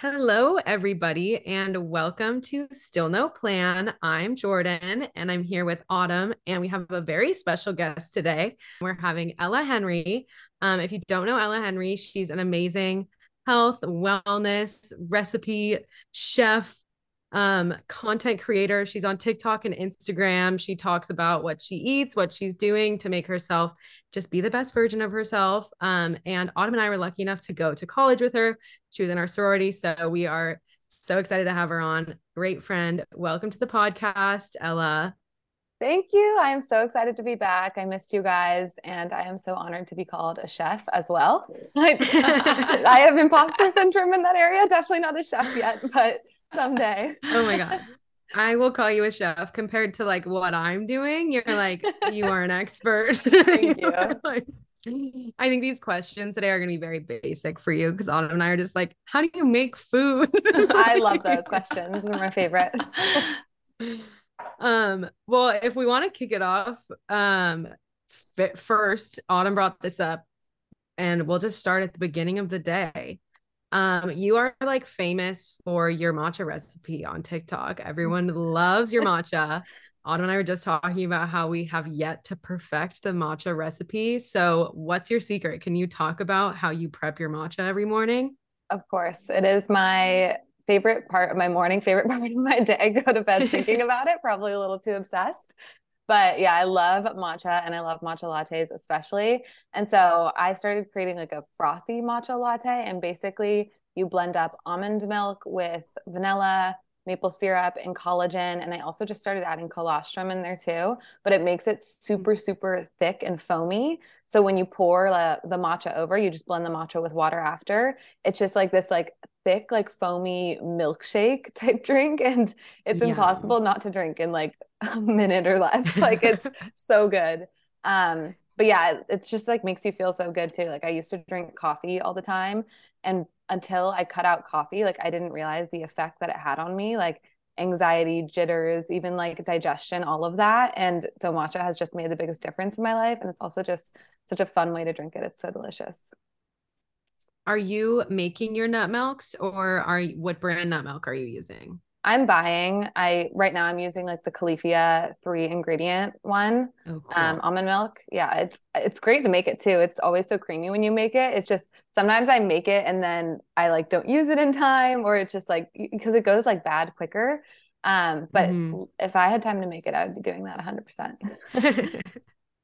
Hello, everybody, and welcome to Still No Plan. I'm Jordan, and I'm here with Autumn, and we have a very special guest today. We're having Ella Henry. Um, if you don't know Ella Henry, she's an amazing health, wellness, recipe chef, um, content creator. She's on TikTok and Instagram. She talks about what she eats, what she's doing to make herself just be the best version of herself. Um, and Autumn and I were lucky enough to go to college with her. She was in our sorority. So we are so excited to have her on. Great friend. Welcome to the podcast, Ella. Thank you. I am so excited to be back. I missed you guys, and I am so honored to be called a chef as well. I have imposter syndrome in that area. Definitely not a chef yet, but someday. Oh my God. I will call you a chef compared to like what I'm doing. You're like, you are an expert. Thank you. like, I think these questions today are going to be very basic for you because Autumn and I are just like, how do you make food? I love those questions. They're my favorite. um, well, if we want to kick it off, um, first, Autumn brought this up, and we'll just start at the beginning of the day. Um, you are like famous for your matcha recipe on TikTok. Everyone loves your matcha. Autumn and I were just talking about how we have yet to perfect the matcha recipe. So, what's your secret? Can you talk about how you prep your matcha every morning? Of course. It is my favorite part of my morning, favorite part of my day. I go to bed thinking about it, probably a little too obsessed. But yeah, I love matcha and I love matcha lattes especially. And so I started creating like a frothy matcha latte. And basically, you blend up almond milk with vanilla, maple syrup, and collagen. And I also just started adding colostrum in there too. But it makes it super, super thick and foamy. So when you pour the, the matcha over, you just blend the matcha with water after. It's just like this like thick, like foamy milkshake type drink. And it's Yum. impossible not to drink in like a minute or less. Like it's so good. Um, but yeah, it's just like makes you feel so good too. Like I used to drink coffee all the time. And until I cut out coffee, like I didn't realize the effect that it had on me. Like anxiety, jitters, even like digestion, all of that. And so matcha has just made the biggest difference in my life. And it's also just such a fun way to drink it. It's so delicious. Are you making your nut milks or are you, what brand nut milk are you using? I'm buying. I right now I'm using like the Califia three ingredient one, oh, cool. um, almond milk. Yeah, it's it's great to make it too. It's always so creamy when you make it. It's just sometimes I make it and then I like don't use it in time, or it's just like because it goes like bad quicker. Um, but mm-hmm. if I had time to make it, I would be doing that 100. percent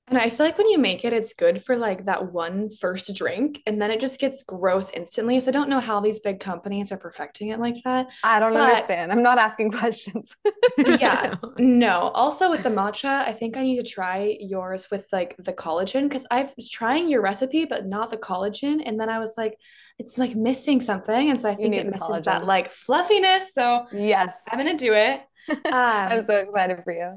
And I feel like when you make it, it's good for like that one first drink, and then it just gets gross instantly. So I don't know how these big companies are perfecting it like that. I don't but... understand. I'm not asking questions. yeah, no. Also with the matcha, I think I need to try yours with like the collagen because I was trying your recipe, but not the collagen, and then I was like, it's like missing something, and so I think it misses collagen. that like fluffiness. So yes, I'm gonna do it. Um, I'm so excited for you.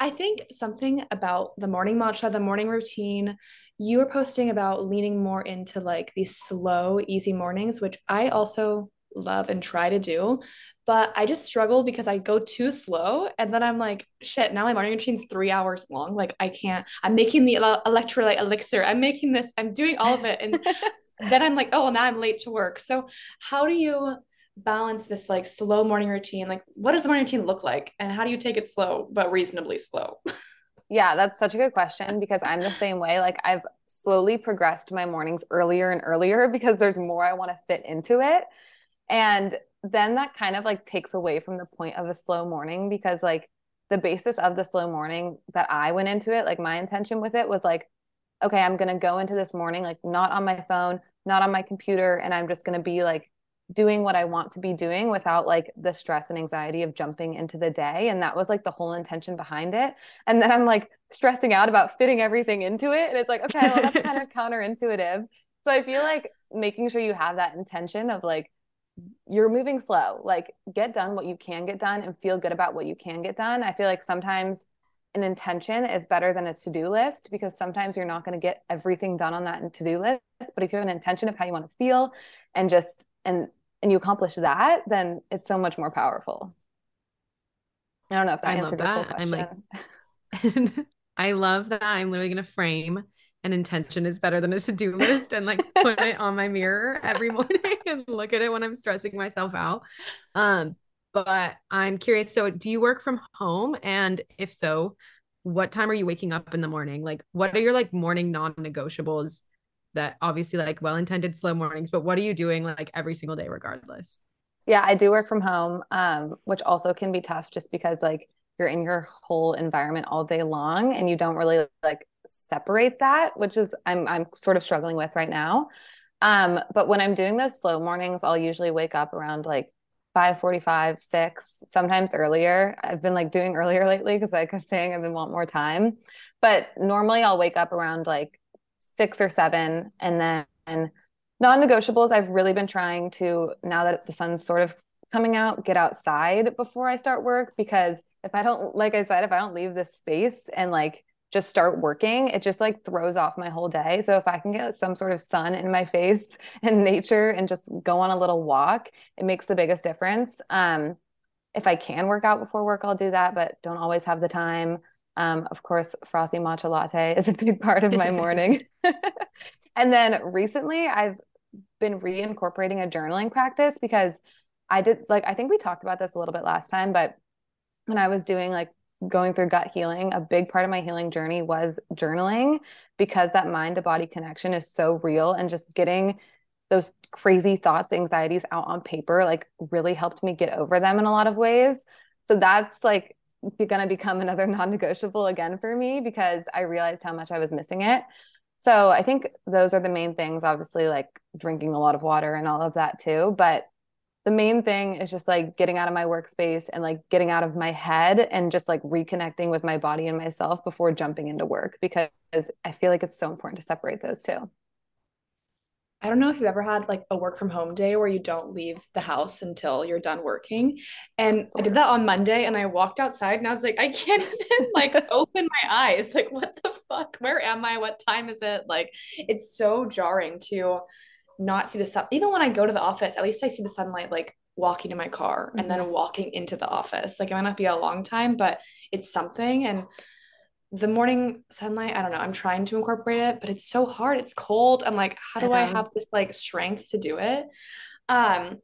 I think something about the morning matcha, the morning routine, you were posting about leaning more into like these slow, easy mornings, which I also love and try to do. But I just struggle because I go too slow. And then I'm like, shit, now my morning routine's three hours long. Like, I can't, I'm making the electrolyte elixir. I'm making this, I'm doing all of it. And then I'm like, oh, well, now I'm late to work. So, how do you balance this like slow morning routine? Like, what does the morning routine look like? And how do you take it slow, but reasonably slow? yeah, that's such a good question because I'm the same way. Like, I've slowly progressed my mornings earlier and earlier because there's more I want to fit into it. And then that kind of like takes away from the point of a slow morning because, like, the basis of the slow morning that I went into it, like, my intention with it was like, okay, I'm going to go into this morning, like, not on my phone, not on my computer, and I'm just going to be like doing what I want to be doing without like the stress and anxiety of jumping into the day. And that was like the whole intention behind it. And then I'm like stressing out about fitting everything into it. And it's like, okay, well, that's kind of counterintuitive. So I feel like making sure you have that intention of like, you're moving slow, like get done what you can get done and feel good about what you can get done. I feel like sometimes an intention is better than a to-do list because sometimes you're not going to get everything done on that to-do list but if you have an intention of how you want to feel and just and and you accomplish that, then it's so much more powerful. I don't know if that I answered your question. I'm like, I love that. I'm literally gonna frame an intention is better than a to-do list and like put it on my mirror every morning and look at it when I'm stressing myself out. Um, but I'm curious. So do you work from home? And if so, what time are you waking up in the morning? Like what are your like morning non-negotiables that obviously like well-intended slow mornings, but what are you doing like every single day regardless? Yeah, I do work from home, um, which also can be tough just because like you're in your whole environment all day long and you don't really like separate that, which is I'm I'm sort of struggling with right now. Um, but when I'm doing those slow mornings, I'll usually wake up around like 5:45, 6, sometimes earlier. I've been like doing earlier lately because like I kept saying I've been want more time. But normally I'll wake up around like 6 or 7 and then non-negotiables I've really been trying to now that the sun's sort of coming out, get outside before I start work because if I don't like I said if I don't leave this space and like just start working, it just like throws off my whole day. So if I can get some sort of sun in my face and nature and just go on a little walk, it makes the biggest difference. Um, if I can work out before work, I'll do that, but don't always have the time. Um, of course, frothy matcha latte is a big part of my morning. and then recently, I've been reincorporating a journaling practice because I did like I think we talked about this a little bit last time, but when I was doing like going through gut healing, a big part of my healing journey was journaling because that mind to body connection is so real and just getting those crazy thoughts, anxieties out on paper like really helped me get over them in a lot of ways. So that's like going to become another non-negotiable again for me because I realized how much I was missing it. So I think those are the main things obviously like drinking a lot of water and all of that too, but the main thing is just like getting out of my workspace and like getting out of my head and just like reconnecting with my body and myself before jumping into work because I feel like it's so important to separate those two. I don't know if you've ever had like a work from home day where you don't leave the house until you're done working. And I did that on Monday and I walked outside and I was like, I can't even like open my eyes. Like, what the fuck? Where am I? What time is it? Like, it's so jarring to not see the sun. Even when I go to the office, at least I see the sunlight like walking to my car and then mm-hmm. walking into the office. Like it might not be a long time, but it's something. And the morning sunlight, I don't know. I'm trying to incorporate it, but it's so hard. It's cold. I'm like, how do I, I have this like strength to do it? Um,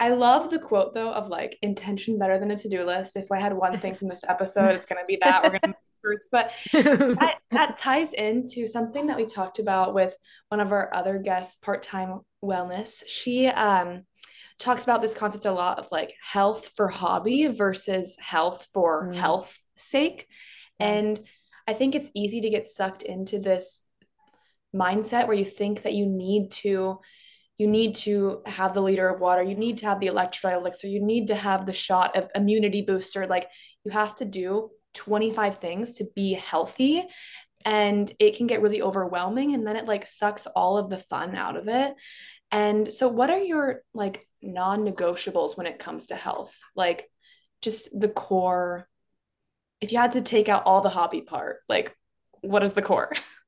I love the quote though of like intention better than a to-do list. If I had one thing from this episode, it's gonna be that. We're gonna experts, but that, that ties into something that we talked about with one of our other guests, part time wellness. She um, talks about this concept a lot of like health for hobby versus health for mm. health sake. And I think it's easy to get sucked into this mindset where you think that you need to you need to have the liter of water you need to have the electrolyte elixir you need to have the shot of immunity booster. Like you have to do 25 things to be healthy and it can get really overwhelming and then it like sucks all of the fun out of it. And so what are your like non-negotiables when it comes to health? Like just the core if you had to take out all the hobby part like what is the core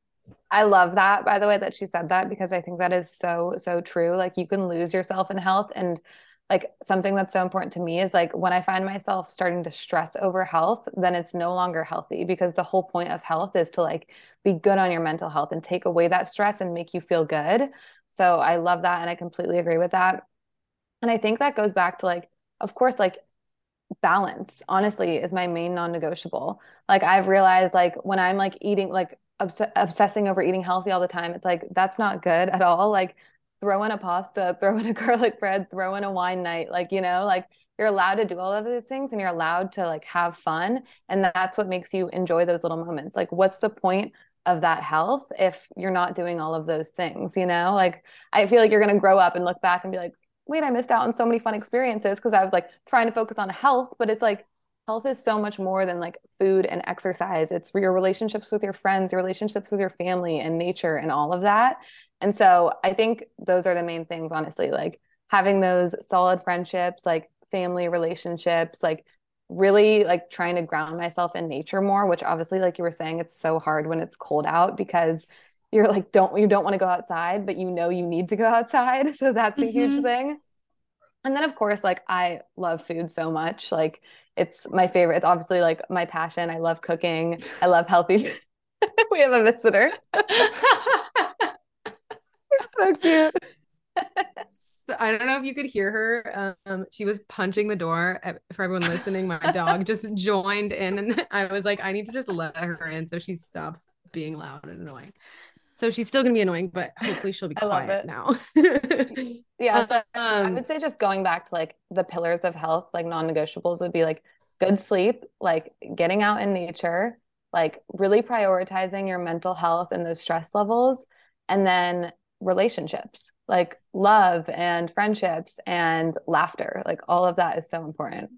I love that, by the way, that she said that because I think that is so, so true. Like you can lose yourself in health. And like something that's so important to me is like when I find myself starting to stress over health, then it's no longer healthy because the whole point of health is to like be good on your mental health and take away that stress and make you feel good. So I love that and I completely agree with that. And I think that goes back to like, of course, like balance honestly is my main non-negotiable. Like I've realized like when I'm like eating like obs- obsessing over eating healthy all the time, it's like that's not good at all. Like throw in a pasta, throw in a garlic bread, throw in a wine night. Like, you know, like you're allowed to do all of these things and you're allowed to like have fun. And that's what makes you enjoy those little moments. Like, what's the point of that health if you're not doing all of those things? You know, like I feel like you're going to grow up and look back and be like, wait, I missed out on so many fun experiences because I was like trying to focus on health. But it's like, health is so much more than like food and exercise. It's your relationships with your friends, your relationships with your family and nature and all of that. And so I think those are the main things, honestly, like having those solid friendships, like family relationships, like really like trying to ground myself in nature more, which obviously, like you were saying, it's so hard when it's cold out because you're like, don't, you don't want to go outside, but you know you need to go outside. So that's a mm-hmm. huge thing. And then, of course, like I love food so much. Like it's my favorite. It's obviously like my passion. I love cooking. I love healthy we have a visitor. so cute. I don't know if you could hear her. Um, she was punching the door. For everyone listening, my dog just joined in, and I was like, I need to just let her in so she stops being loud and annoying. So she's still gonna be annoying, but hopefully she'll be quiet now. yeah, so um, I would say just going back to like the pillars of health, like non-negotiables would be like good sleep, like getting out in nature, like really prioritizing your mental health and those stress levels, and then relationships like love and friendships and laughter like all of that is so important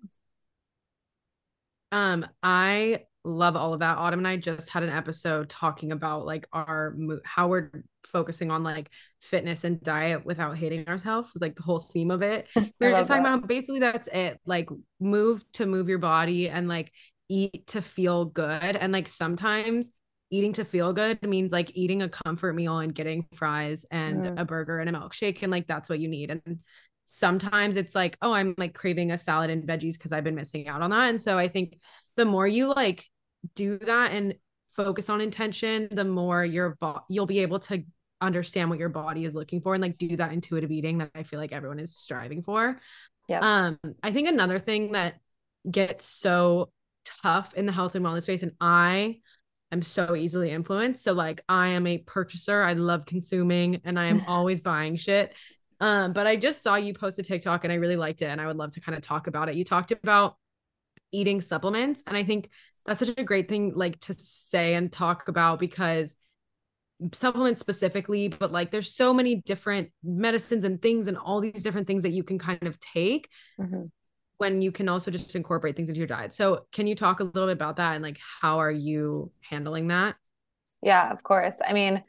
um i love all of that. Autumn and i just had an episode talking about like our how we're focusing on like fitness and diet without hating ourselves was like the whole theme of it. We were just talking that. about basically that's it like move to move your body and like eat to feel good. And like sometimes eating to feel good means like eating a comfort meal and getting fries and mm. a burger and a milkshake and like that's what you need. And sometimes it's like oh i'm like craving a salad and veggies because i've been missing out on that. And so i think the more you like do that and focus on intention the more your bo- you'll be able to understand what your body is looking for and like do that intuitive eating that i feel like everyone is striving for yeah um i think another thing that gets so tough in the health and wellness space and i I'm so easily influenced. So like I am a purchaser. I love consuming and I am always buying shit. Um, but I just saw you post a TikTok and I really liked it and I would love to kind of talk about it. You talked about eating supplements and I think that's such a great thing like to say and talk about because supplements specifically, but like there's so many different medicines and things and all these different things that you can kind of take. Mm-hmm when you can also just incorporate things into your diet. So, can you talk a little bit about that and like how are you handling that? Yeah, of course. I mean,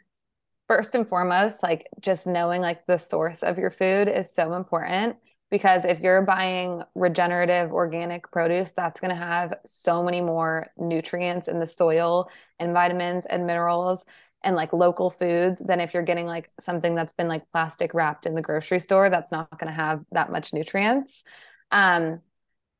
first and foremost, like just knowing like the source of your food is so important because if you're buying regenerative organic produce, that's going to have so many more nutrients in the soil and vitamins and minerals and like local foods than if you're getting like something that's been like plastic wrapped in the grocery store that's not going to have that much nutrients. Um,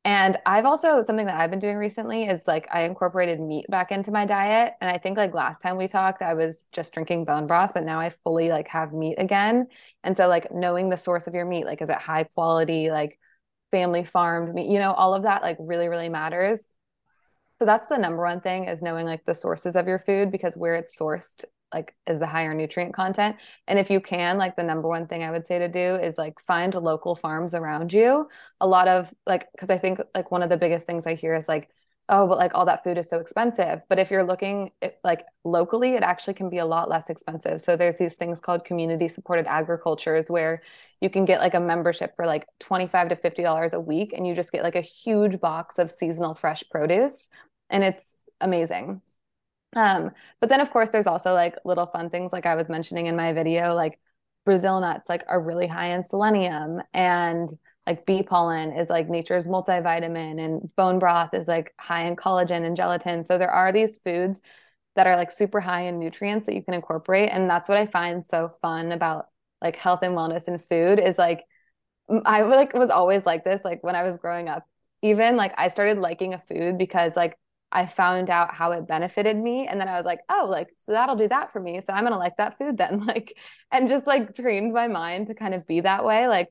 and I've also something that I've been doing recently is like I incorporated meat back into my diet. And I think like last time we talked, I was just drinking bone broth, but now I fully like have meat again. And so like knowing the source of your meat, like is it high quality, like family farmed meat, you know, all of that like really, really matters. So that's the number one thing is knowing like the sources of your food because where it's sourced like is the higher nutrient content. And if you can like the number one thing i would say to do is like find local farms around you. A lot of like because i think like one of the biggest things i hear is like oh but like all that food is so expensive. But if you're looking like locally it actually can be a lot less expensive. So there's these things called community supported agricultures where you can get like a membership for like 25 to 50 dollars a week and you just get like a huge box of seasonal fresh produce and it's amazing um, but then of course there's also like little fun things like I was mentioning in my video, like Brazil nuts like are really high in selenium and like bee pollen is like nature's multivitamin and bone broth is like high in collagen and gelatin. So there are these foods that are like super high in nutrients that you can incorporate. And that's what I find so fun about like health and wellness and food is like I like was always like this like when I was growing up even like I started liking a food because like I found out how it benefited me. And then I was like, oh, like, so that'll do that for me. So I'm going to like that food then. Like, and just like trained my mind to kind of be that way. Like,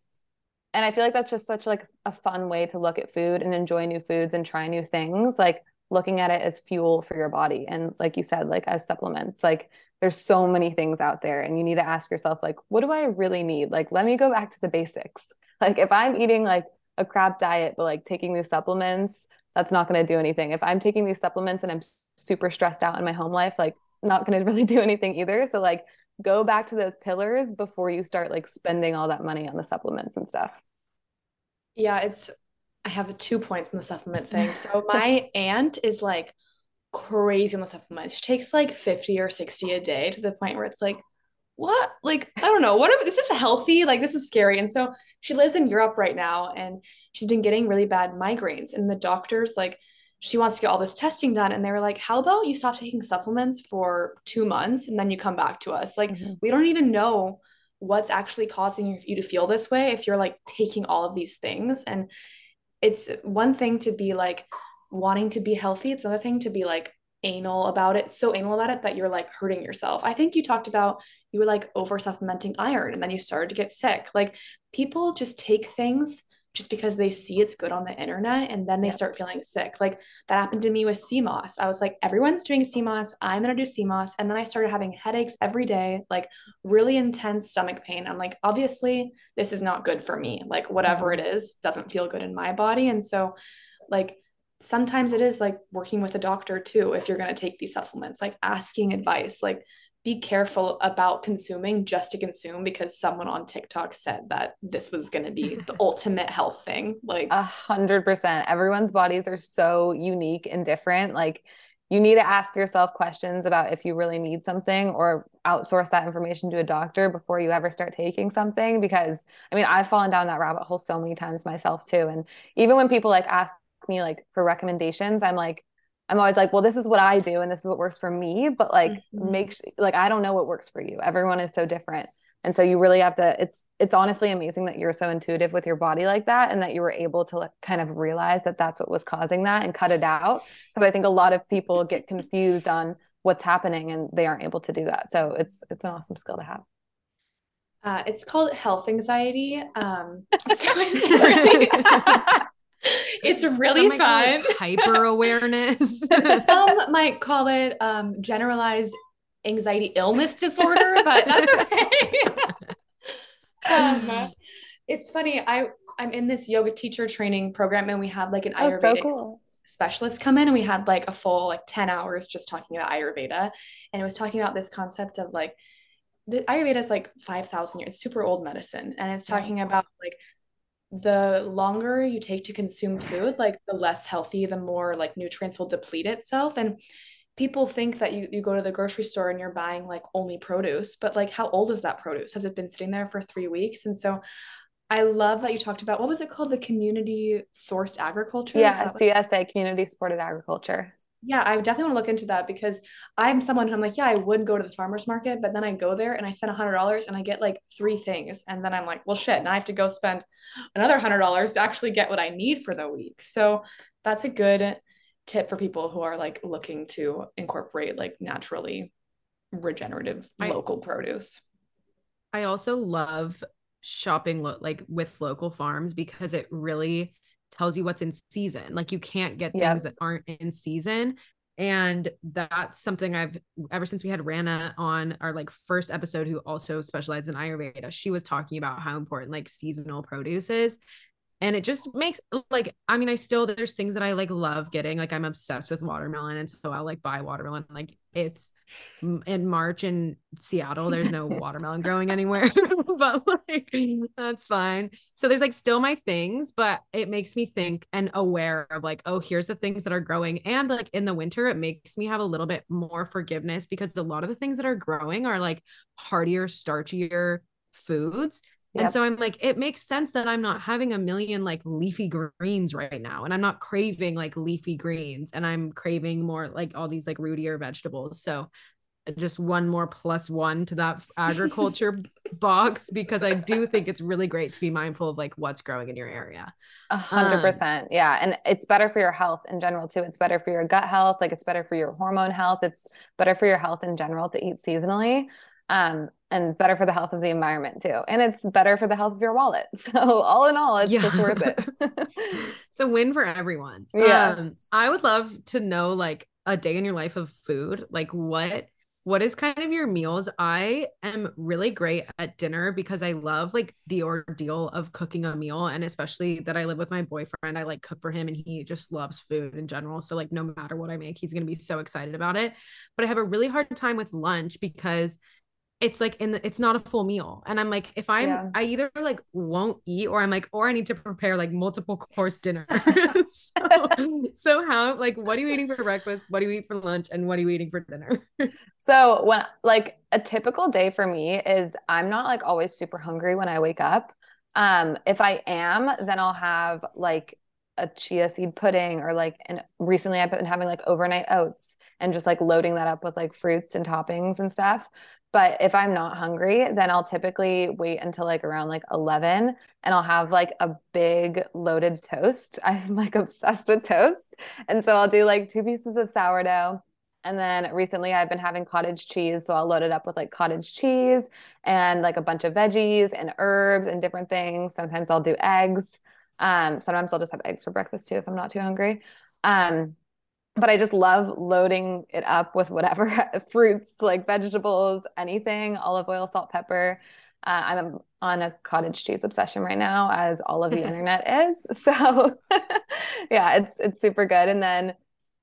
and I feel like that's just such like a fun way to look at food and enjoy new foods and try new things. Like looking at it as fuel for your body. And like you said, like as supplements, like there's so many things out there and you need to ask yourself, like, what do I really need? Like, let me go back to the basics. Like if I'm eating like a crap diet, but like taking these supplements, that's not going to do anything. If I'm taking these supplements and I'm super stressed out in my home life, like not going to really do anything either. So like go back to those pillars before you start like spending all that money on the supplements and stuff. Yeah, it's I have two points on the supplement thing. So my aunt is like crazy on the supplements. She takes like 50 or 60 a day to the point where it's like what? Like i don't know. What this is healthy? Like this is scary. And so she lives in europe right now and she's been getting really bad migraines. And the doctors like she wants to get all this testing done. And they were like how about you stop taking supplements for two months and then you come back to us? Like mm-hmm. we don't even know what's actually causing you to feel this way if you're like taking all of these things. And it's one thing to be like wanting to be healthy. It's another thing to be like anal about it, so anal about it that you're like hurting yourself. I think you talked about you were like over supplementing iron and then you started to get sick. Like people just take things just because they see it's good on the internet and then they yep. start feeling sick. Like that happened to me with sea moss. I was like, everyone's doing sea moss. I'm going to do sea moss. And then I started having headaches every day, like really intense stomach pain. I'm like, obviously, this is not good for me. Like, whatever mm-hmm. it is doesn't feel good in my body. And so, like, sometimes it is like working with a doctor too if you're going to take these supplements like asking advice like be careful about consuming just to consume because someone on TikTok said that this was going to be the ultimate health thing. Like a hundred percent. Everyone's bodies are so unique and different. Like you need to ask yourself questions about if you really need something or outsource that information to a doctor before you ever start taking something. Because I mean, I've fallen down that rabbit hole so many times myself too. And even when people like ask me like for recommendations, I'm like, I'm always like, well, this is what I do and this is what works for me. But like, mm-hmm. make like I don't know what works for you. Everyone is so different, and so you really have to. It's it's honestly amazing that you're so intuitive with your body like that, and that you were able to like, kind of realize that that's what was causing that and cut it out. Because I think a lot of people get confused on what's happening and they aren't able to do that. So it's it's an awesome skill to have. Uh, it's called health anxiety. Um, so it's really it's really Some fun. hyper awareness. Some might call it um, generalized anxiety illness disorder, but that's okay. um, it's funny. I I'm in this yoga teacher training program, and we had like an oh, Ayurvedic so cool. specialist come in, and we had like a full like ten hours just talking about Ayurveda, and it was talking about this concept of like the Ayurveda is like five thousand years, it's super old medicine, and it's talking about like the longer you take to consume food, like the less healthy, the more like nutrients will deplete itself. And people think that you, you go to the grocery store and you're buying like only produce, but like how old is that produce? Has it been sitting there for three weeks? And so I love that you talked about what was it called? The community sourced agriculture? Yeah, CSA, community supported agriculture yeah, I definitely want to look into that because I'm someone who I'm like, yeah, I would go to the farmer's market, but then I go there and I spend a hundred dollars and I get like three things. And then I'm like, well, shit, now I have to go spend another hundred dollars to actually get what I need for the week. So that's a good tip for people who are like looking to incorporate like naturally regenerative I, local produce. I also love shopping lo- like with local farms because it really tells you what's in season. Like you can't get yep. things that aren't in season. And that's something I've ever since we had Rana on our like first episode, who also specialized in Ayurveda. She was talking about how important like seasonal produce is and it just makes like i mean i still there's things that i like love getting like i'm obsessed with watermelon and so i'll like buy watermelon like it's in march in seattle there's no watermelon growing anywhere but like that's fine. So there's like still my things but it makes me think and aware of like oh here's the things that are growing. And like in the winter it makes me have a little bit more forgiveness because a lot of the things that are growing are like heartier, starchier foods Yep. And so I'm like, it makes sense that I'm not having a million like leafy greens right now. And I'm not craving like leafy greens and I'm craving more like all these like rootier vegetables. So just one more plus one to that agriculture box because I do think it's really great to be mindful of like what's growing in your area. A hundred um, percent. Yeah. And it's better for your health in general too. It's better for your gut health. Like it's better for your hormone health. It's better for your health in general to eat seasonally um, and better for the health of the environment too. And it's better for the health of your wallet. So all in all, it's yeah. just worth it. it's a win for everyone. Yeah. Um, I would love to know like a day in your life of food. Like what what is kind of your meals? I am really great at dinner because I love like the ordeal of cooking a meal and especially that I live with my boyfriend. I like cook for him and he just loves food in general. So like no matter what I make, he's going to be so excited about it. But I have a really hard time with lunch because it's like in the, it's not a full meal. And i'm like if i'm yeah. i either like won't eat or i'm like or i need to prepare like multiple course dinner so, so how like what are you eating for breakfast? What do you eat for lunch? And what are you eating for dinner? So when like a typical day for me is i'm not like always super hungry when i wake up. Um if i am then i'll have like a chia seed pudding or like and recently I've been having like overnight oats and just like loading that up with like fruits and toppings and stuff. But if I'm not hungry, then I'll typically wait until like around like 11 and I'll have like a big loaded toast. I'm like obsessed with toast. And so I'll do like two pieces of sourdough And then recently I've been having cottage cheese. So I'll load it up with like cottage cheese and like a bunch of veggies and herbs and different things. Sometimes I'll do eggs. Um, sometimes I'll just have eggs for breakfast too if I'm not too hungry. Um, but I just love loading it up with whatever fruits, like vegetables, anything, olive oil, salt, pepper. Uh, I'm on a cottage cheese obsession right now, as all of the internet is. So, yeah, it's it's super good. And then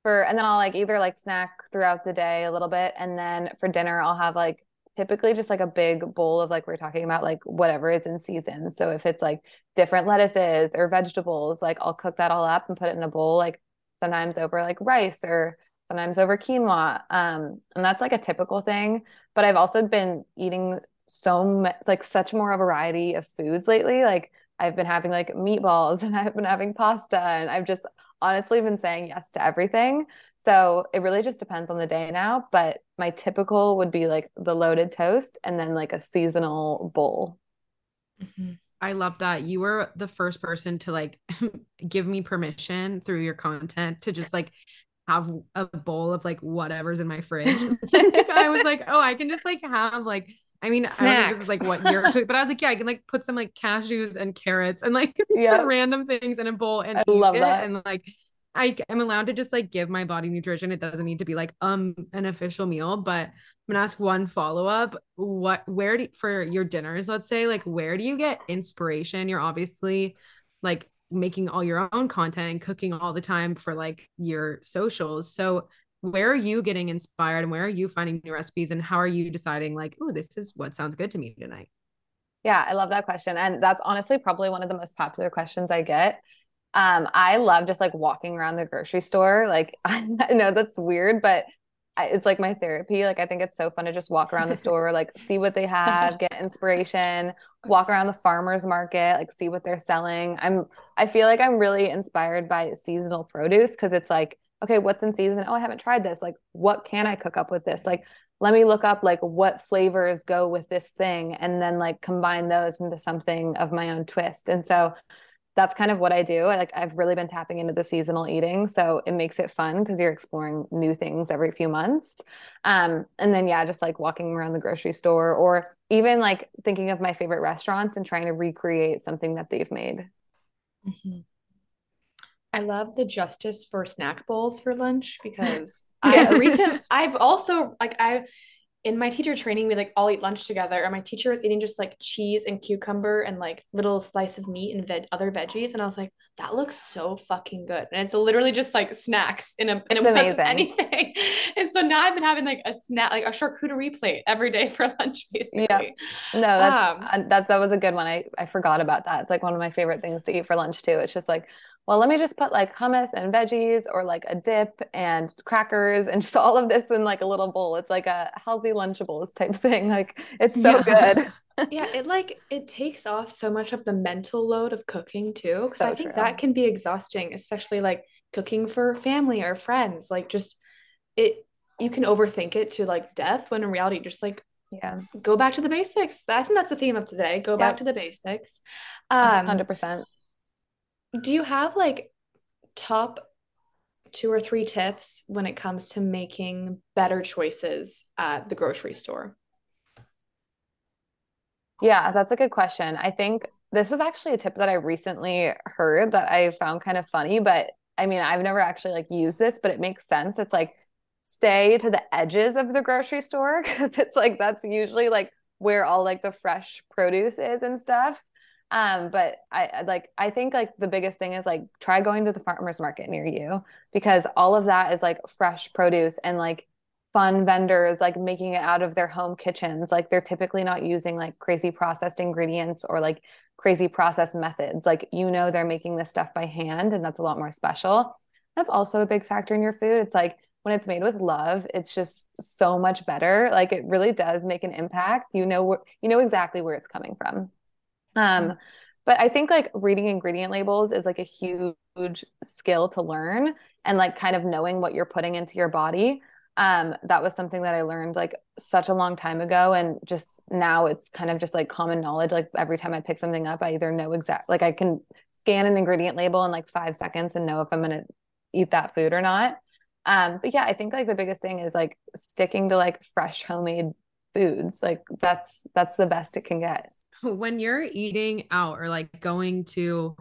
for and then I'll like either like snack throughout the day a little bit, and then for dinner I'll have like typically just like a big bowl of like we're talking about like whatever is in season. So if it's like different lettuces or vegetables, like I'll cook that all up and put it in a bowl. Like sometimes over like rice or sometimes over quinoa. Um, and that's like a typical thing. But I've also been eating so much, like such more variety of foods lately. Like I've been having like meatballs and I've been having pasta and I've just honestly been saying yes to everything. So it really just depends on the day now. But my typical would be like the loaded toast and then like a seasonal bowl. Mm-hmm. I love that. You were the first person to like give me permission through your content to just like have a bowl of like whatever's in my fridge. I was like, oh, I can just like have like I mean, Snacks. I don't know this is like what you're but I was like, yeah, I can like put some like cashews and carrots and like yep. some random things in a bowl and I love it. That. And like I am allowed to just like give my body nutrition. It doesn't need to be like um an official meal, but I'm gonna ask one follow up. What, where do for your dinners? Let's say, like, where do you get inspiration? You're obviously like making all your own content and cooking all the time for like your socials. So, where are you getting inspired, and where are you finding new recipes, and how are you deciding like, oh, this is what sounds good to me tonight? Yeah, I love that question, and that's honestly probably one of the most popular questions I get. Um, I love just like walking around the grocery store. Like I know that's weird, but it's like my therapy. Like I think it's so fun to just walk around the store, like see what they have, get inspiration, walk around the farmers market, like see what they're selling. I'm I feel like I'm really inspired by seasonal produce because it's like, okay, what's in season? Oh, I haven't tried this. Like, what can I cook up with this? Like, let me look up like what flavors go with this thing and then like combine those into something of my own twist. And so that's kind of what I do. I, like I've really been tapping into the seasonal eating, so it makes it fun because you're exploring new things every few months. Um, and then yeah, just like walking around the grocery store or even like thinking of my favorite restaurants and trying to recreate something that they've made. Mm-hmm. I love the justice for snack bowls for lunch because I recent I've also like I in my teacher training, we like all eat lunch together, and my teacher was eating just like cheese and cucumber and like little slice of meat and veg other veggies, and I was like, that looks so fucking good, and it's literally just like snacks in a in a amazing. anything. And so now I've been having like a snack, like a charcuterie plate every day for lunch, basically. Yeah. No, that's um, uh, that that was a good one. I I forgot about that. It's like one of my favorite things to eat for lunch too. It's just like well, let me just put like hummus and veggies or like a dip and crackers and just all of this in like a little bowl. It's like a healthy Lunchables type thing. Like it's so yeah. good. yeah, it like it takes off so much of the mental load of cooking too. Cause so I think true. that can be exhausting, especially like cooking for family or friends. Like just it you can overthink it to like death when in reality just like yeah go back to the basics i think that's the theme of today go yep. back to the basics um 100% do you have like top two or three tips when it comes to making better choices at the grocery store? Yeah, that's a good question. I think this was actually a tip that I recently heard that I found kind of funny, but I mean, I've never actually like used this, but it makes sense. It's like stay to the edges of the grocery store because it's like that's usually like where all like the fresh produce is and stuff. Um, but I like I think like the biggest thing is like try going to the farmers market near you because all of that is like fresh produce and like fun vendors like making it out of their home kitchens. Like they're typically not using like crazy processed ingredients or like crazy processed methods. Like you know they're making this stuff by hand and that's a lot more special. That's also a big factor in your food. It's like when it's made with love, it's just so much better. Like it really does make an impact. You know you know exactly where it's coming from. Um, but I think like reading ingredient labels is like a huge skill to learn and like kind of knowing what you're putting into your body. Um, that was something that I learned like such a long time ago. And just now it's kind of just like common knowledge. Like every time I pick something up, I either know exact like I can scan an ingredient label in like five seconds and know if I'm gonna eat that food or not. Um, but yeah, I think like the biggest thing is like sticking to like fresh homemade foods. Like that's that's the best it can get. When you're eating out or like going to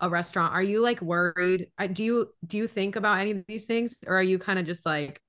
a restaurant, are you like worried? Do you do you think about any of these things or are you kind of just like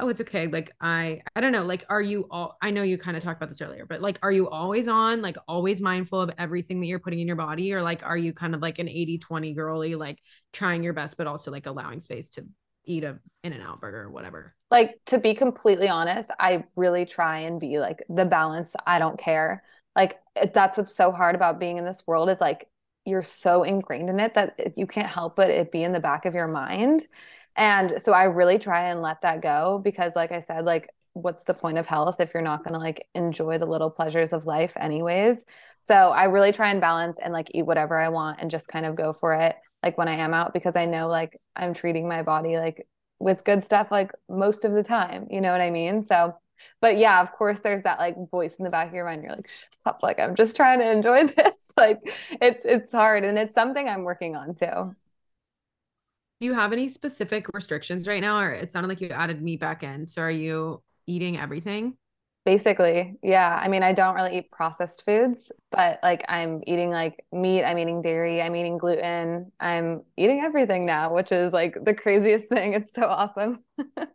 oh it's okay like i i don't know like are you all i know you kind of talked about this earlier but like are you always on like always mindful of everything that you're putting in your body or like are you kind of like an 80 20 girly like trying your best but also like allowing space to eat a in and out burger or whatever. Like to be completely honest i really try and be like the balance. I don't care. Like that's what's so hard about being in this world is like you're so ingrained in it that you can't help but it be in the back of your mind. And so I really try and let that go because, like I said, like, what's the point of health if you're not going to like enjoy the little pleasures of life, anyways? So I really try and balance and like eat whatever I want and just kind of go for it, like when I am out, because I know like I'm treating my body like with good stuff like most of the time. You know what I mean? So, but yeah, of course, there's that like voice in the back of your mind. You're like, shut up, like I'm just trying to enjoy this. like it's it's hard and it's something I'm working on too. Do you have any specific restrictions right now? Or it sounded like you added meat back in. So are you eating everything? Basically, yeah. I mean, I don't really eat processed foods, but like I'm eating like meat, I'm eating dairy, I'm eating gluten, I'm eating everything now, which is like the craziest thing. It's so awesome. are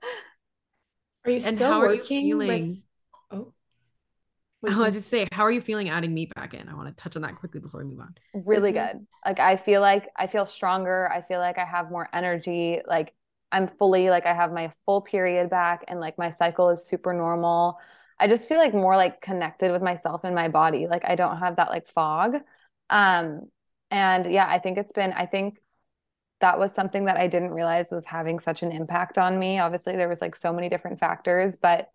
you and still working with oh I was just say, how are you feeling adding meat back in? I want to touch on that quickly before we move on. Really mm-hmm. good. Like I feel like I feel stronger. I feel like I have more energy. Like I'm fully like I have my full period back and like my cycle is super normal. I just feel like more like connected with myself and my body. Like I don't have that like fog. Um and yeah, I think it's been I think that was something that I didn't realize was having such an impact on me. Obviously there was like so many different factors, but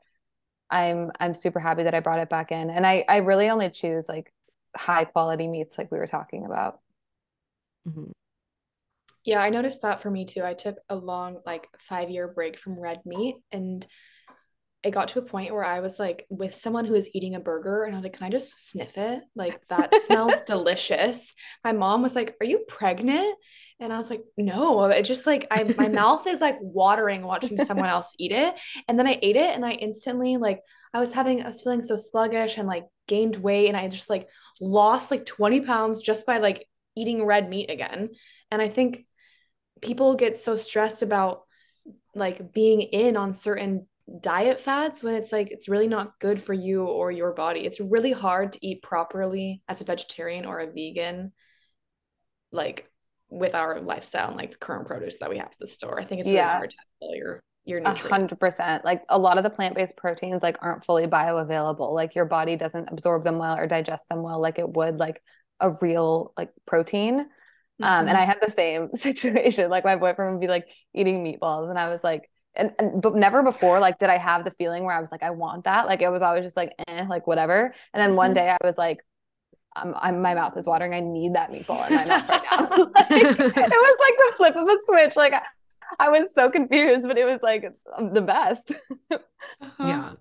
I'm I'm super happy that I brought it back in. And I I really only choose like high quality meats like we were talking about. Mm-hmm. Yeah, I noticed that for me too. I took a long like 5 year break from red meat and it got to a point where I was like with someone who was eating a burger and I was like, can I just sniff it? Like that smells delicious. My mom was like, are you pregnant? And I was like, no, it just like I my mouth is like watering watching someone else eat it. And then I ate it and I instantly like I was having I was feeling so sluggish and like gained weight and I just like lost like 20 pounds just by like eating red meat again. And I think people get so stressed about like being in on certain diet fads when it's like it's really not good for you or your body. It's really hard to eat properly as a vegetarian or a vegan like with our lifestyle and like the current produce that we have at the store. I think it's really yeah. hard to fill your your nutrients. hundred percent. Like a lot of the plant-based proteins like aren't fully bioavailable. Like your body doesn't absorb them well or digest them well like it would like a real like protein. Mm-hmm. Um, and mm-hmm. I had the same situation. Like my boyfriend would be like eating meatballs, and I was like, and, and but never before like did I have the feeling where I was like, I want that. Like it was always just like, eh, like whatever. And then one mm-hmm. day I was like, I'm, I'm, my mouth is watering. I need that meatball in my mouth right now. like, it was like the flip of a switch. Like I, I, was so confused, but it was like the best. uh-huh. Yeah.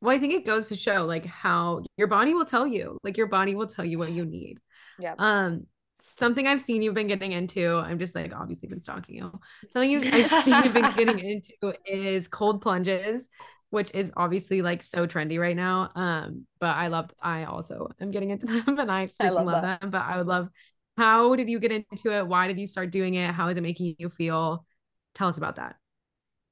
Well, I think it goes to show like how your body will tell you, like your body will tell you what you need. Yeah. Um, something I've seen you've been getting into. I'm just like obviously been stalking you. Something you've, I've seen you've been getting into is cold plunges which is obviously like so trendy right now. Um, but I love I also am getting into them and I freaking I love, love them. But I would love how did you get into it? Why did you start doing it? How is it making you feel? Tell us about that.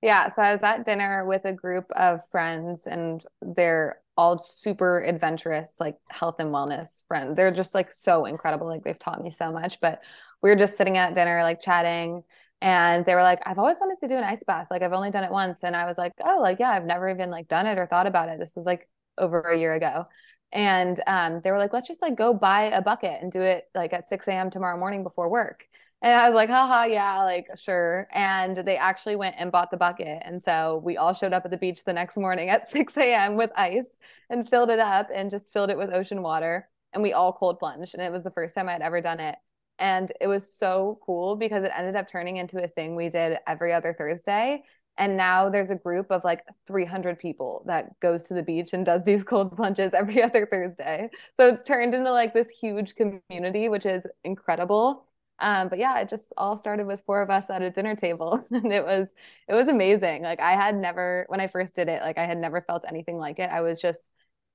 Yeah, so I was at dinner with a group of friends and they're all super adventurous, like health and wellness friends. They're just like so incredible. Like they've taught me so much. But we were just sitting at dinner, like chatting and they were like i've always wanted to do an ice bath like i've only done it once and i was like oh like yeah i've never even like done it or thought about it this was like over a year ago and um, they were like let's just like go buy a bucket and do it like at 6 a.m tomorrow morning before work and i was like haha yeah like sure and they actually went and bought the bucket and so we all showed up at the beach the next morning at 6 a.m with ice and filled it up and just filled it with ocean water and we all cold plunged and it was the first time i'd ever done it and it was so cool because it ended up turning into a thing we did every other Thursday. And now there's a group of like 300 people that goes to the beach and does these cold plunges every other Thursday. So it's turned into like this huge community, which is incredible. Um, but yeah, it just all started with four of us at a dinner table. and it was it was amazing. Like I had never when I first did it, like I had never felt anything like it. I was just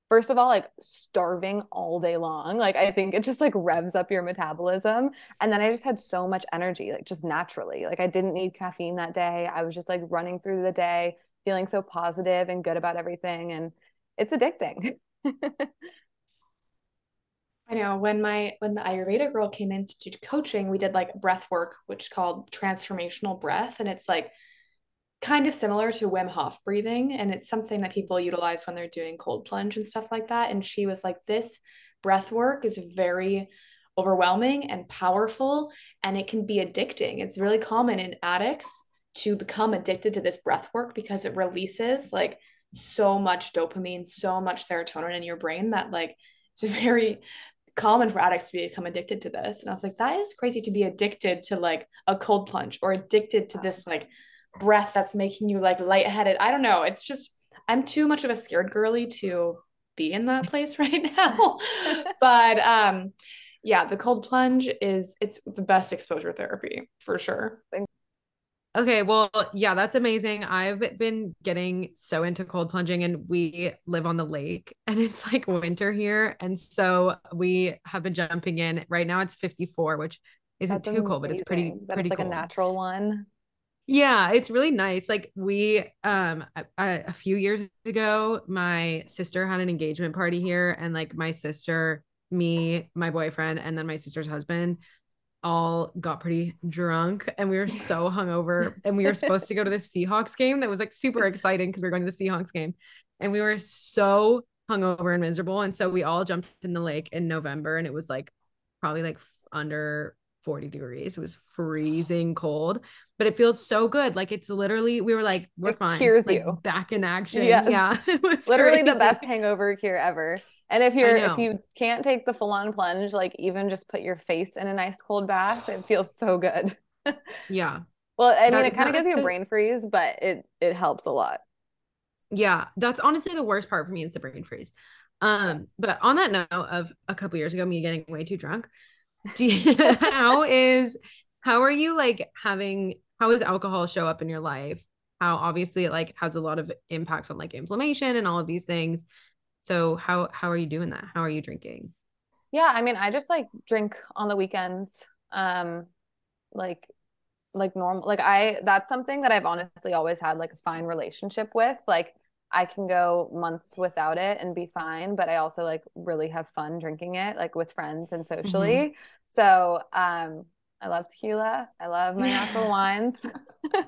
first of all like starving all day long like i think it just like revs up your metabolism and then i just had so much energy like just naturally like i didn't need caffeine that day i was just like running through the day feeling so positive and good about everything and it's addicting I know when my when the Ayurveda girl came in to do coaching, we did like breath work, which is called transformational breath. And it's like kind of similar to Wim Hof breathing. And it's something that people utilize when they're doing cold plunge and stuff like that. And she was like, this breath work is very overwhelming and powerful, and it can be addicting. It's really common in addicts to become addicted to this breath work because it releases like so much dopamine, so much serotonin in your brain that like it's very common for addicts to become addicted to this. And I was like, that is crazy to be addicted to like a cold plunge or addicted to this like breath that's making you like lightheaded. I don't know. It's just I'm too much of a scared girly to be in that place right now. but um yeah, the cold plunge is it's the best exposure therapy for sure. Okay, well, yeah, that's amazing. I've been getting so into cold plunging and we live on the lake and it's like winter here and so we have been jumping in. Right now it's 54, which isn't that's too amazing. cold, but it's pretty that's pretty like cold. a natural one. Yeah, it's really nice. Like we um a, a, few years ago, my sister had an engagement party here and like my sister, me, my boyfriend and then my sister's husband all got pretty drunk and we were so hungover and we were supposed to go to the Seahawks game that was like super exciting because we are going to the Seahawks game and we were so hungover and miserable and so we all jumped in the lake in November and it was like probably like under 40 degrees. It was freezing cold, but it feels so good. Like it's literally, we were like, we're it fine. Cures like, you. Back in action. Yes. Yeah. Literally crazy. the best hangover cure ever. And if you're if you can't take the full on plunge, like even just put your face in a nice cold bath, it feels so good. yeah. Well, I mean, it kind of gives you a brain freeze, but it it helps a lot. Yeah, that's honestly the worst part for me is the brain freeze. Um, but on that note of a couple years ago, me getting way too drunk, do you, how is how are you like having how does alcohol show up in your life how obviously it like has a lot of impacts on like inflammation and all of these things so how how are you doing that how are you drinking yeah i mean i just like drink on the weekends um like like normal like i that's something that i've honestly always had like a fine relationship with like I can go months without it and be fine, but I also like really have fun drinking it like with friends and socially. Mm-hmm. So, um I love tequila. I love my natural wines.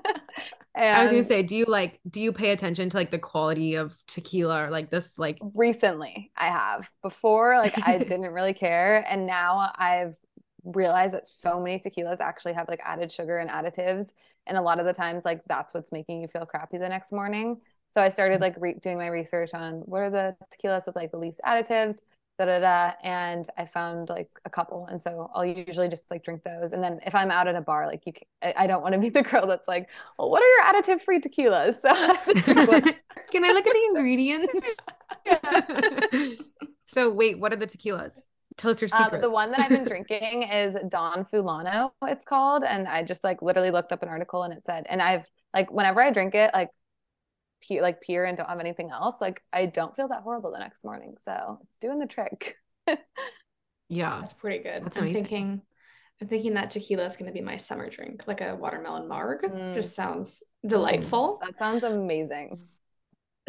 I was gonna say, do you like do you pay attention to like the quality of tequila or like this like recently I have. Before like I didn't really care and now I've realized that so many tequilas actually have like added sugar and additives and a lot of the times like that's what's making you feel crappy the next morning. So I started mm. like re- doing my research on what are the tequilas with like the least additives, da da da, and I found like a couple, and so I'll usually just like drink those. And then if I'm out at a bar, like you, can, I, I don't want to be the girl that's like, well, what are your additive free tequilas? So I can I look at the ingredients? so wait, what are the tequilas? Your secrets. Um, the one that I've been drinking is Don Fulano, it's called. And I just like literally looked up an article and it said, and I've like, whenever I drink it, like pure like pure and don't have anything else, like I don't feel that horrible the next morning. So it's doing the trick. yeah. That's pretty good. That's I'm amazing. thinking I'm thinking that tequila is going to be my summer drink, like a watermelon marg. Mm. Just sounds delightful. That sounds amazing.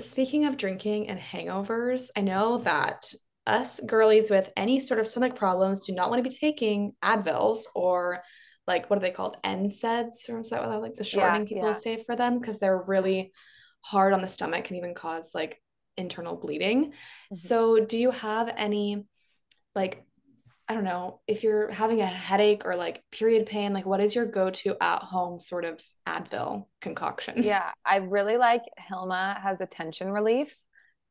Speaking of drinking and hangovers, I know that us girlies with any sort of stomach problems do not want to be taking Advils or like what are they called? NSAIDs or is that what like the shortening yeah, people yeah. say for them? Because they're really hard on the stomach can even cause like internal bleeding. Mm-hmm. So, do you have any like I don't know, if you're having a headache or like period pain, like what is your go-to at home sort of Advil concoction? Yeah, I really like Hilma has a tension relief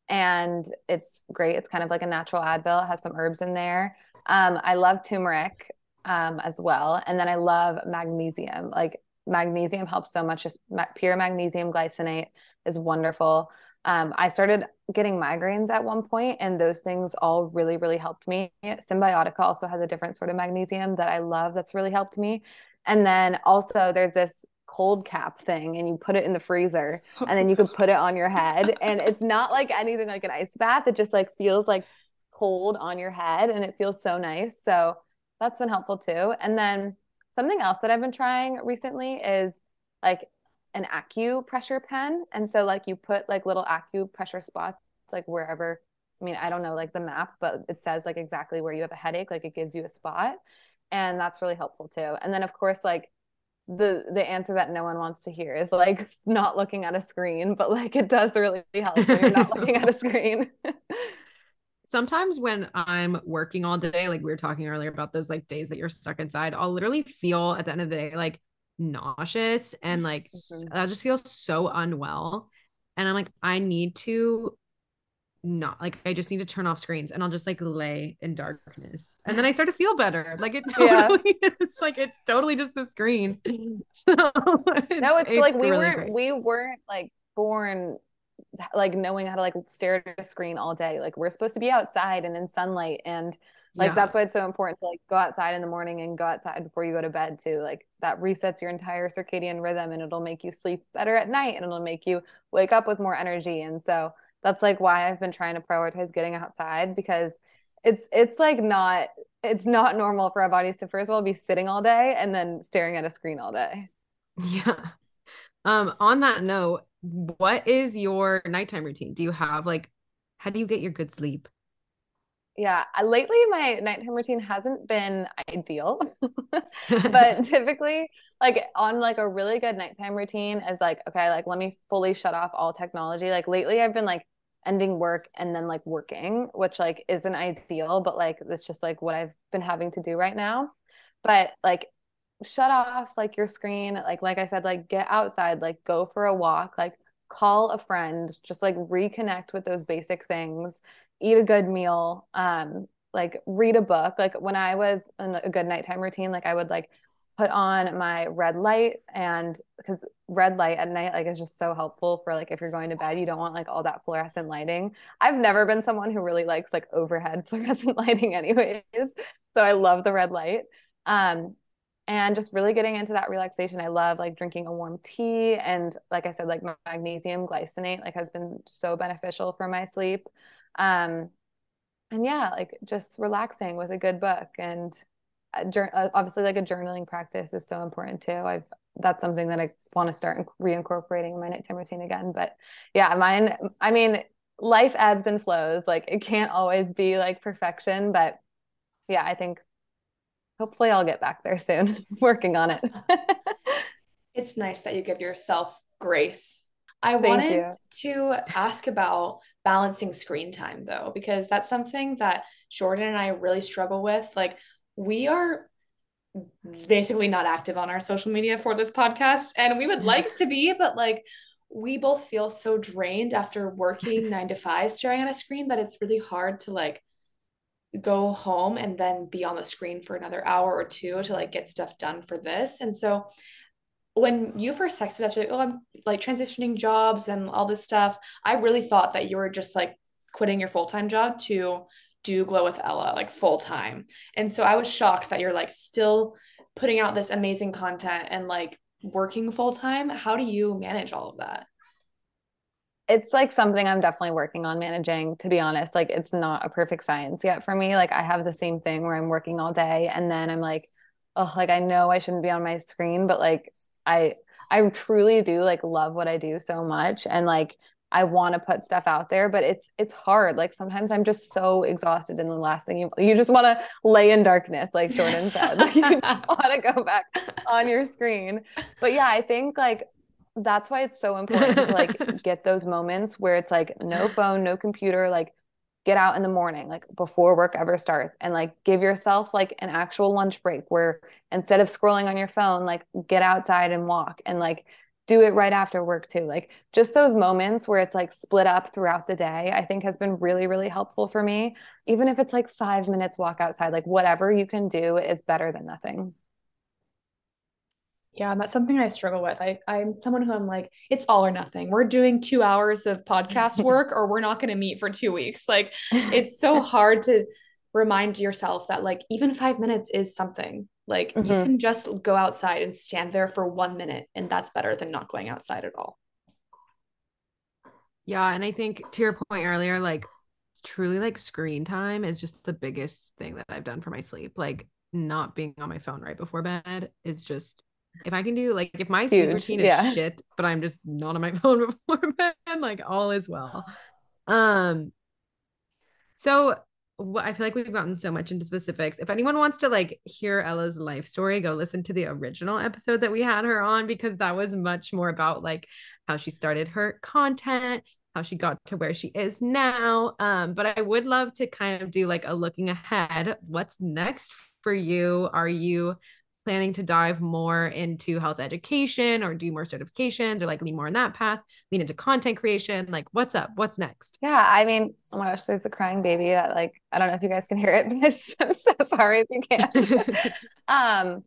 and it's great. It's kind of like a natural Advil. It has some herbs in there. Um, I love turmeric um, as well. And then I love magnesium. Like magnesium helps so much. Just pure magnesium glycinate is wonderful. um, I started getting migraines at one point, and those things all really, really helped me. Cymbiotika also has a different sort of magnesium that I love that's really helped me. And then also, there's this cold cap thing, and you put it in the freezer, and then you can put it on your head. And it's not like anything like an ice bath, it just like feels like cold on your head, and it feels so nice. So that's been helpful too. And then something else that I've been trying recently is like an acupressure pen. And so like you put like little acupressure spots like wherever I mean, I don't know like the map, but it says like exactly where you have a headache, like it gives you a spot. And that's really helpful too. And then of course, like the the answer that no one wants to hear is like not looking at a screen, but like it does really help when you're not looking at a screen. Sometimes when I'm working all day, like we were talking earlier about those like days that you're stuck inside, I'll literally feel at the end of the day like nauseous and like mm-hmm. I just feel so unwell. And I'm like, I need to not like I just need to turn off screens and I'll just like lay in darkness. And then I start to feel better. Like it totally yeah. it's like it's totally just the screen. so it's, no, it's, it's like we really weren't great. we weren't like born like knowing how to like stare at a screen all day. Like we're supposed to be outside and in sunlight and like yeah. that's why it's so important to like go outside in the morning and go outside before you go to bed too like that resets your entire circadian rhythm and it'll make you sleep better at night and it'll make you wake up with more energy and so that's like why i've been trying to prioritize getting outside because it's it's like not it's not normal for our bodies to first of all be sitting all day and then staring at a screen all day yeah um on that note what is your nighttime routine do you have like how do you get your good sleep yeah, lately my nighttime routine hasn't been ideal, but typically, like on like a really good nighttime routine is like okay, like let me fully shut off all technology. Like lately, I've been like ending work and then like working, which like isn't ideal, but like that's just like what I've been having to do right now. But like shut off like your screen, like like I said, like get outside, like go for a walk, like call a friend, just like reconnect with those basic things eat a good meal, um, like read a book. Like when I was in a good nighttime routine, like I would like put on my red light and because red light at night like is just so helpful for like if you're going to bed you don't want like all that fluorescent lighting i've never been someone who really likes like overhead fluorescent lighting anyways so i love the red light um and just really getting into that relaxation i love like drinking a warm tea and like i said like magnesium glycinate like has been so beneficial for my sleep um, and yeah, like just relaxing with a good book and uh, obviously like a journaling practice is so important too. I've that's something that I want to start reincorporating in my nighttime routine again. But yeah, mine. I mean, life ebbs and flows. Like it can't always be like perfection, but yeah, I think hopefully I'll get back there soon. Working on it. it's nice that you give yourself grace I Thank wanted you. to ask about balancing screen time though, because that's something that Jordan and I really struggle with. Like, we are mm-hmm. basically not active on our social media for this podcast, and we would like to be, but like, we both feel so drained after working nine to five staring at a screen that it's really hard to like go home and then be on the screen for another hour or two to like get stuff done for this. And so when you first texted us, like, oh, I'm like transitioning jobs and all this stuff, I really thought that you were just like quitting your full time job to do Glow with Ella, like full time. And so I was shocked that you're like still putting out this amazing content and like working full time. How do you manage all of that? It's like something I'm definitely working on managing, to be honest. Like, it's not a perfect science yet for me. Like, I have the same thing where I'm working all day and then I'm like, oh, like I know I shouldn't be on my screen, but like I I truly do like love what I do so much and like I want to put stuff out there, but it's it's hard. Like sometimes I'm just so exhausted, and the last thing you you just want to lay in darkness, like Jordan said. Like you want to go back on your screen. But yeah, I think like that's why it's so important to like get those moments where it's like no phone, no computer, like get out in the morning like before work ever starts and like give yourself like an actual lunch break where instead of scrolling on your phone like get outside and walk and like do it right after work too. Like just those moments where it's like split up throughout the day i think has been really really helpful for me even if it's like 5 minutes walk outside like whatever you can do is better than nothing Yeah, that's something I struggle with. I, I'm someone who I'm like, it's all or nothing. We're doing two hours of podcast work or we're not going to meet for two weeks. Like, it's so hard to remind yourself that, like, even five minutes is something. Like, mm-hmm. you can just go outside and stand there for one minute, and that's better than not going outside at all. Yeah. And I think to your point earlier, like, truly, like, screen time is just the biggest thing that I've done for my sleep. Like, not being on my phone right before bed is just if I can do like if my Huge. sleep routine is yeah. shit, but I'm just not on my phone before bed, like all is well. Um so I feel like we've gotten so much into specifics. If anyone wants to like hear Ella's life story, go listen to the original episode that we had her on because that was much more about like how she started her content, how she got to where she is now. Um, but I would love to kind of do like a looking ahead. What's next for you? Are you planning to dive more into health education or do more certifications or like lean more in that path, lean into content creation? Like, what's up? What's next? Yeah, I mean, oh my gosh, there's a crying baby that like I don't know if you guys can hear it, but I'm so sorry if you can. um,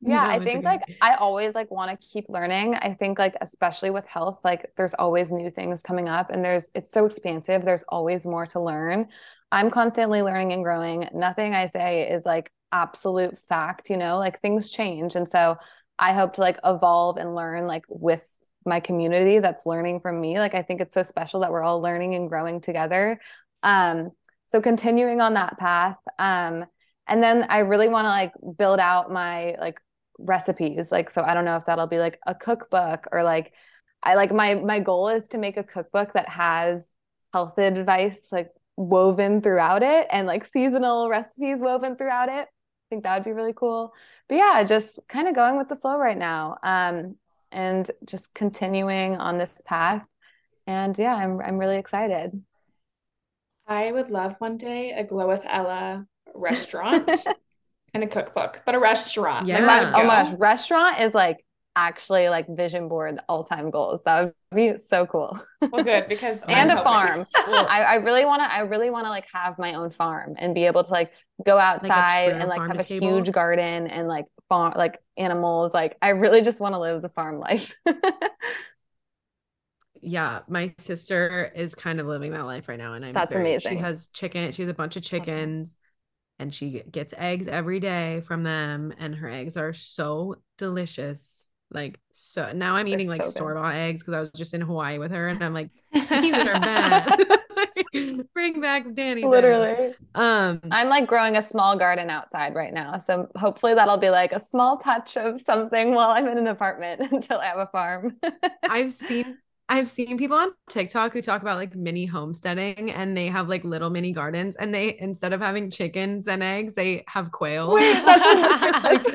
yeah, no, I think okay. like I always like want to keep learning. I think like especially with health, like there's always new things coming up and there's it's so expansive. There's always more to learn. I'm constantly learning and growing. Nothing I say is like absolute fact, you know, like things change. And so I hope to like evolve and learn like with my community that's learning from me. Like I think it's so special that we're all learning and growing together. Um, so continuing on that path. Um, and then I really want to like build out my like recipes. Like, so I don't know if that'll be like a cookbook or like I like my my goal is to make a cookbook that has health advice like woven throughout it and like seasonal recipes woven throughout it think that would be really cool. But yeah, just kind of going with the flow right now. Um, and just continuing on this path. And yeah, I'm I'm really excited. I would love one day a Glow with Ella restaurant and a cookbook, but a restaurant. Yeah. Like, oh my gosh, restaurant is like actually like vision board all time goals. That would be so cool. Well, good because and I'm a farm. I, I really want to. I really want to like have my own farm and be able to like go outside like and like have a table. huge garden and like farm like animals. Like I really just want to live the farm life. yeah, my sister is kind of living that life right now, and I'm that's very, amazing. She has chicken. She has a bunch of chickens. And she gets eggs every day from them, and her eggs are so delicious like so now I'm They're eating like so store bought eggs because I was just in Hawaii with her and I'm like these are bad. Bring back Danny. Literally. Um I'm like growing a small garden outside right now. So hopefully that'll be like a small touch of something while I'm in an apartment until I have a farm. I've seen I've seen people on TikTok who talk about like mini homesteading and they have like little mini gardens and they instead of having chickens and eggs, they have quail. Because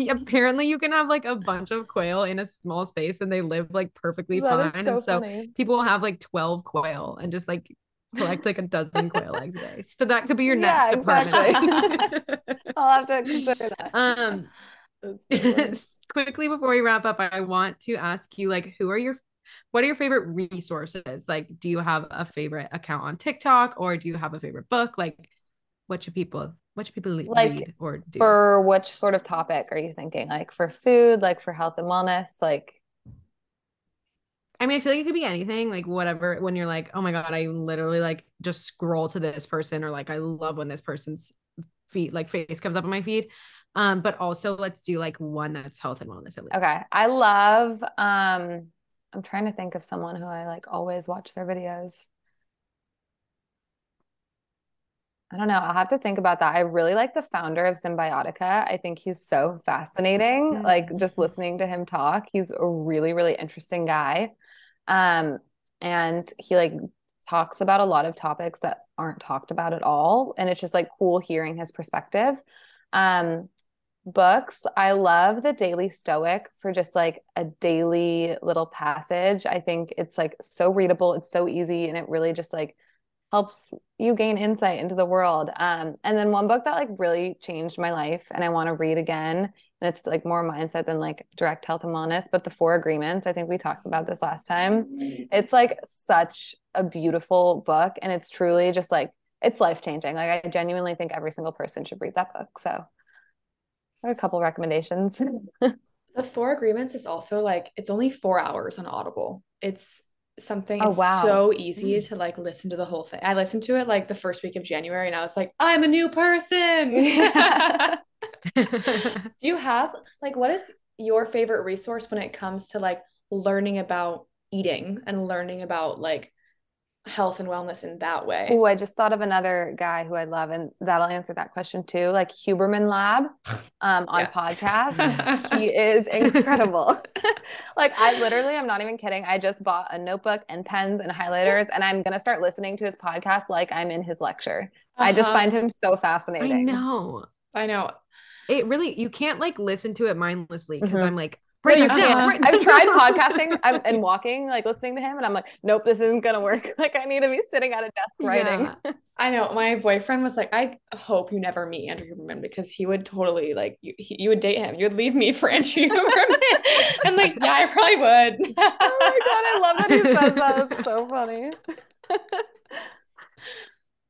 apparently you can have like a bunch of quail in a small space and they live like perfectly that fine. So and so funny. people have like 12 quail and just like collect like a dozen quail eggs a day. So that could be your next yeah, exactly. I'll have to consider that. Um so quickly before we wrap up, I want to ask you like who are your what are your favorite resources? Like, do you have a favorite account on TikTok or do you have a favorite book? Like, what should people what should people like, read or do? For which sort of topic are you thinking? Like for food, like for health and wellness, like I mean, I feel like it could be anything, like whatever. When you're like, oh my god, I literally like just scroll to this person, or like I love when this person's feet like face comes up on my feed. Um, but also let's do like one that's health and wellness at least. Okay, I love um I'm trying to think of someone who I like always watch their videos. I don't know. I'll have to think about that. I really like the founder of Cymbiotika. I think he's so fascinating. Mm-hmm. Like just listening to him talk, he's a really, really interesting guy. Um, and he like talks about a lot of topics that aren't talked about at all. And it's just like cool hearing his perspective. Um, books, I love the Daily Stoic for just like a daily little passage. I think it's like so readable, it's so easy, and it really just like helps you gain insight into the world. Um, and then one book that like really changed my life and I want to read again, and it's like more mindset than like direct health and wellness, but the Four Agreements. I think we talked about this last time. It's like such a beautiful book, and it's truly just like it's life changing. Like I genuinely think every single person should read that book. So a couple recommendations. the Four Agreements is also like it's only four hours on Audible. It's something Oh, it's wow. so easy Mm. to like listen to the whole thing. I listened to it like the first week of January and I was like, I'm a new person. Yeah. Do you have like what is your favorite resource when it comes to like learning about eating and learning about like health and wellness in that way? Oh, I just thought of another guy who I love, and that'll answer that question too. Like Huberman Lab um, on Yeah. podcast. he is incredible. like I literally, I'm not even kidding. I just bought a notebook and pens and highlighters, and I'm gonna start listening to his podcast like I'm in his lecture. I just Uh-huh. find him so fascinating. I know. I know. It really you can't like listen to it mindlessly because Mhm. I'm like No, you that can't. I've tried podcasting I'm, and walking, like listening to him, and I'm like, nope, this isn't gonna work. Like I need to be sitting at a desk writing. Yeah. I know. My boyfriend was like, I hope you never meet Andrew Huberman because he would totally like you. He, you would date him. You would leave me for Andrew Huberman. and like, yeah, I probably would. oh my god, I love that he says that. It's so funny.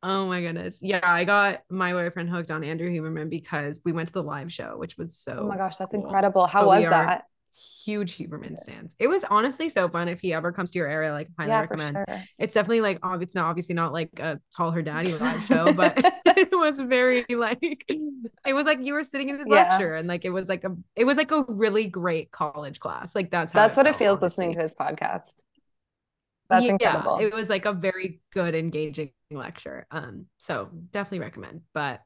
Oh my goodness. Yeah, I got my boyfriend hooked on Andrew Huberman because we went to the live show, which was so Oh my gosh, that's cool. incredible. How But was are that? Huge Huberman stands. It was honestly so fun. If he ever comes to your area, like highly Yeah, recommend. sure. It's definitely like ob- it's not obviously not like a call her daddy live show, but it was very like it was like you were sitting in his Yeah. lecture and like it was like a it was like a really great college class. Like that's how That's what it felt, feels listening to his podcast. That's Yeah, incredible. It was like a very good, engaging lecture. Um, so definitely recommend. But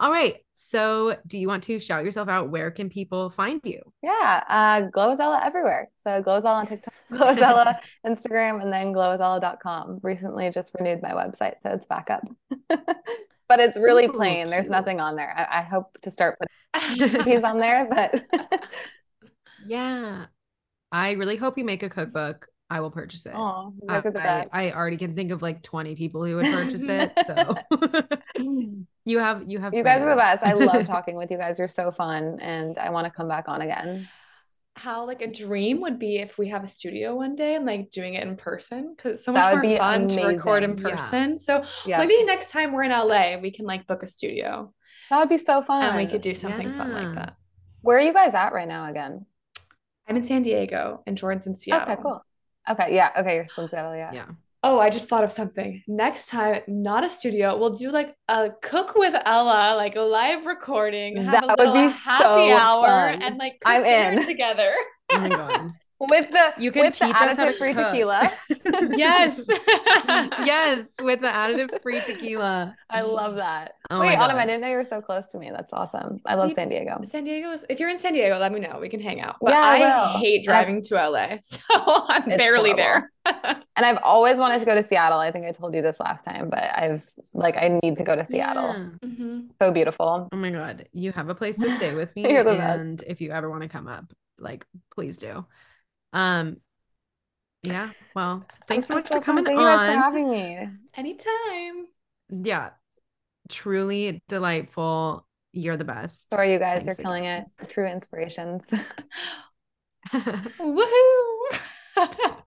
all right. So do you want to shout yourself out? Where can people find you? Yeah, uh, Glow with everywhere. So Glow with on TikTok, Glow with Instagram, and then glowwithella.com. Recently just renewed my website, so it's back up. but it's really plain. There's nothing on there. I, I hope to start putting recipes on there, but Yeah. I really hope you make a cookbook. I will purchase it. oh, I, guys are the I- I already can think of like 20 people who would purchase it. So you have you have you guys are the best. I love talking with you guys. You're so fun, and I want to come back on again. How like a dream would be if we have a studio one day and like doing it in person because it's so That much would more be fun to record in amazing. Yeah. person. So Yeah, maybe next time we're in LA, we can like book a studio that would be so fun. and we could do something fun like that. Where are you guys at right now again? I'm in San Diego and Jordan's in Seattle. Okay, cool. Okay, yeah. Okay, you're still in Seattle. Yeah. Yeah. Oh, I just thought of something. Next time, not a studio. We'll do like a cook with Ella, like a live recording. Have That a would little be happy so hour fun. and like cook I'm in. together. Oh my god. With the You can with the teach to additive free cook. tequila. yes. yes, with the additive free tequila. I love that. Oh Wait, Autumn, I didn't know you were so close to me. That's awesome. I love San Diego. San Diego's if you're in San Diego, let me know. We can hang out. But Yeah, I I, hate And I- driving to LA. So I'm barely horrible. there. And I've always wanted to go to Seattle. I think I told you this last time, but I've like I need to go to Seattle. Yeah. Mhm. So beautiful. Oh my god, you have a place to stay with me, You're the best. and if you ever want to come up, like, please do. Um, yeah. Well, thanks so I'm much so for coming Thank you guys for on. having me. Anytime. Yeah, truly delightful. You're the best. Sorry, you guys. Thanks You're killing it. True inspirations. Woohoo.